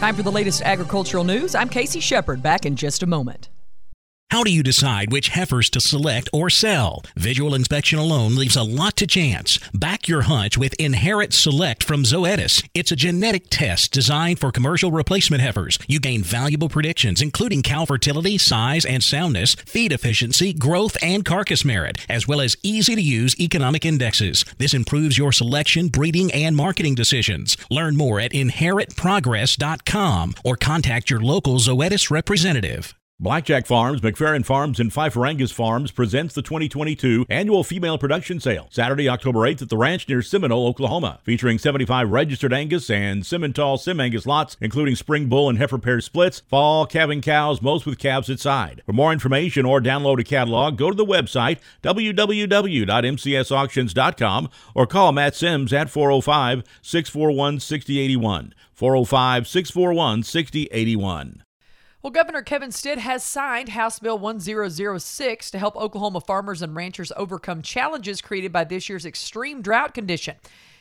Time for the latest agricultural news. I'm KC Sheperd, back in just a moment. How do you decide which heifers to select or sell? Visual inspection alone leaves a lot to chance. Back your hunch with Inherit Select from Zoetis. It's a genetic test designed for commercial replacement heifers. You gain valuable predictions, including cow fertility, size and soundness, feed efficiency, growth, and carcass merit, as well as easy to use economic indexes. This improves your selection, breeding, and marketing decisions. Learn more at inheritprogress.com or contact your local Zoetis representative. Blackjack Farms, McFerrin Farms, and Pfeiffer Angus Farms presents the 2022 annual female production sale, Saturday, October 8th at the ranch near Seminole, Oklahoma, featuring 75 registered Angus and Simmental Sim Angus lots, including spring bull and heifer pair splits, fall calving cows, most with calves at side. For more information or download a catalog, go to the website www.mcsauctions.com or call Matt Sims at 405 641 6081. 405 641 6081. Well, Governor Kevin Stitt has signed House Bill 1006 to help Oklahoma farmers and ranchers overcome challenges created by this year's extreme drought condition.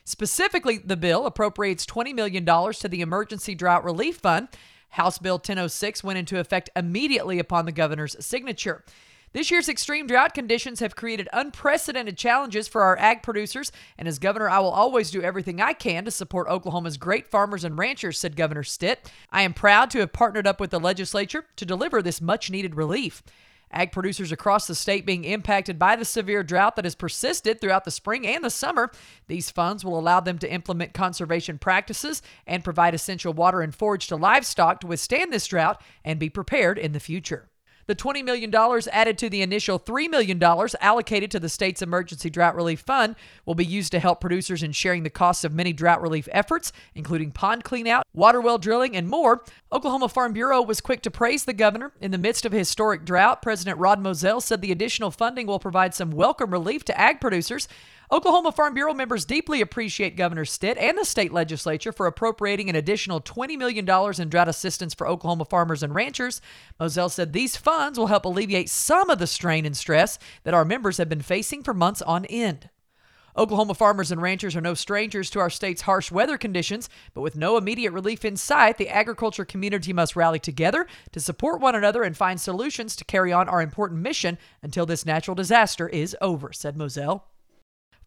Specifically, the bill appropriates $20 million to the Emergency Drought Relief Fund. House Bill 1006 went into effect immediately upon the governor's signature. This year's extreme drought conditions have created unprecedented challenges for our ag producers, and as governor, I will always do everything I can to support Oklahoma's great farmers and ranchers, said Governor Stitt. I am proud to have partnered up with the legislature to deliver this much needed relief. Ag producers across the state being impacted by the severe drought that has persisted throughout the spring and the summer. These funds will allow them to implement conservation practices and provide essential water and forage to livestock to withstand this drought and be prepared in the future. The $20 million added to the initial $3 million allocated to the state's Emergency Drought Relief Fund will be used to help producers in sharing the costs of many drought relief efforts, including pond cleanout, water well drilling, and more. Oklahoma Farm Bureau was quick to praise the governor. In the midst of historic drought, President Rodd Moesel said the additional funding will provide some welcome relief to ag producers. Oklahoma Farm Bureau members deeply appreciate Governor Stitt and the state legislature for appropriating an additional $20 million in drought assistance for Oklahoma farmers and ranchers. Moesel said these funds will help alleviate some of the strain and stress that our members have been facing for months on end. Oklahoma farmers and ranchers are no strangers to our state's harsh weather conditions, but with no immediate relief in sight, the agriculture community must rally together to support one another and find solutions to carry on our important mission until this natural disaster is over, said Moesel.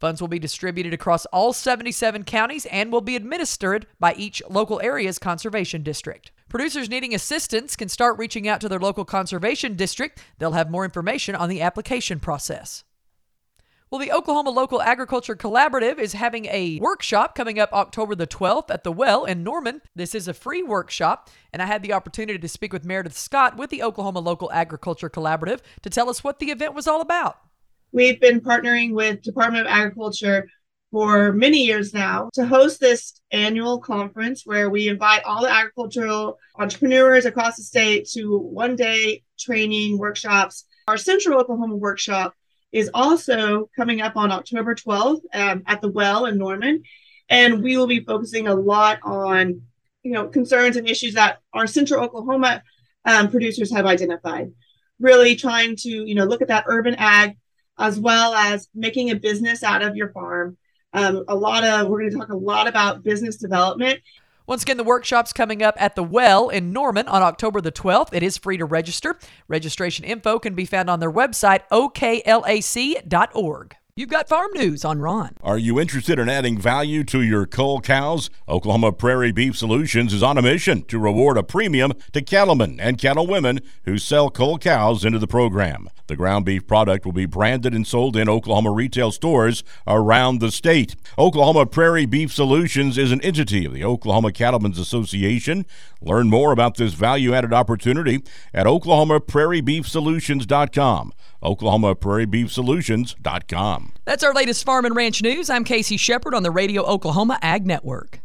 Funds will be distributed across all 77 counties and will be administered by each local area's conservation district. Producers needing assistance can start reaching out to their local conservation district. They'll have more information on the application process. Well, the Oklahoma Local Agriculture Collaborative is having a workshop coming up October the 12th at the Well in Norman. This is a free workshop, and I had the opportunity to speak with Meredith Scott with the Oklahoma Local Agriculture Collaborative to tell us what the event was all about. We've been partnering with Department of Agriculture for many years now to host this annual conference where we invite all the agricultural entrepreneurs across the state to one day training workshops. Our Central Oklahoma workshop is also coming up on October 12th um, at the Well in Norman. And we will be focusing a lot on, you know, concerns and issues that our Central Oklahoma um, producers have identified. Really trying to, you know, look at that urban ag as well as making a business out of your farm. Um, a lot of, we're going to talk a lot about business development. Once again, the workshop's coming up at the Well in Norman on October the 12th. It is free to register. Registration info can be found on their website, oklac.org. You've got farm news on Ron. Are you interested in adding value to your cull cows? Oklahoma Prairie Beef Solutions is on a mission to reward a premium to cattlemen and cattlewomen who sell cull cows into the program. The ground beef product will be branded and sold in Oklahoma retail stores around the state. Oklahoma Prairie Beef Solutions is an entity of the Oklahoma Cattlemen's Association. Learn more about this value added opportunity at oklahomaprairiebeefsolutions.com. OklahomaPrairieBeefSolutions.com. That's our latest farm and ranch news. I'm KC Sheperd on the Radio Oklahoma Ag Network.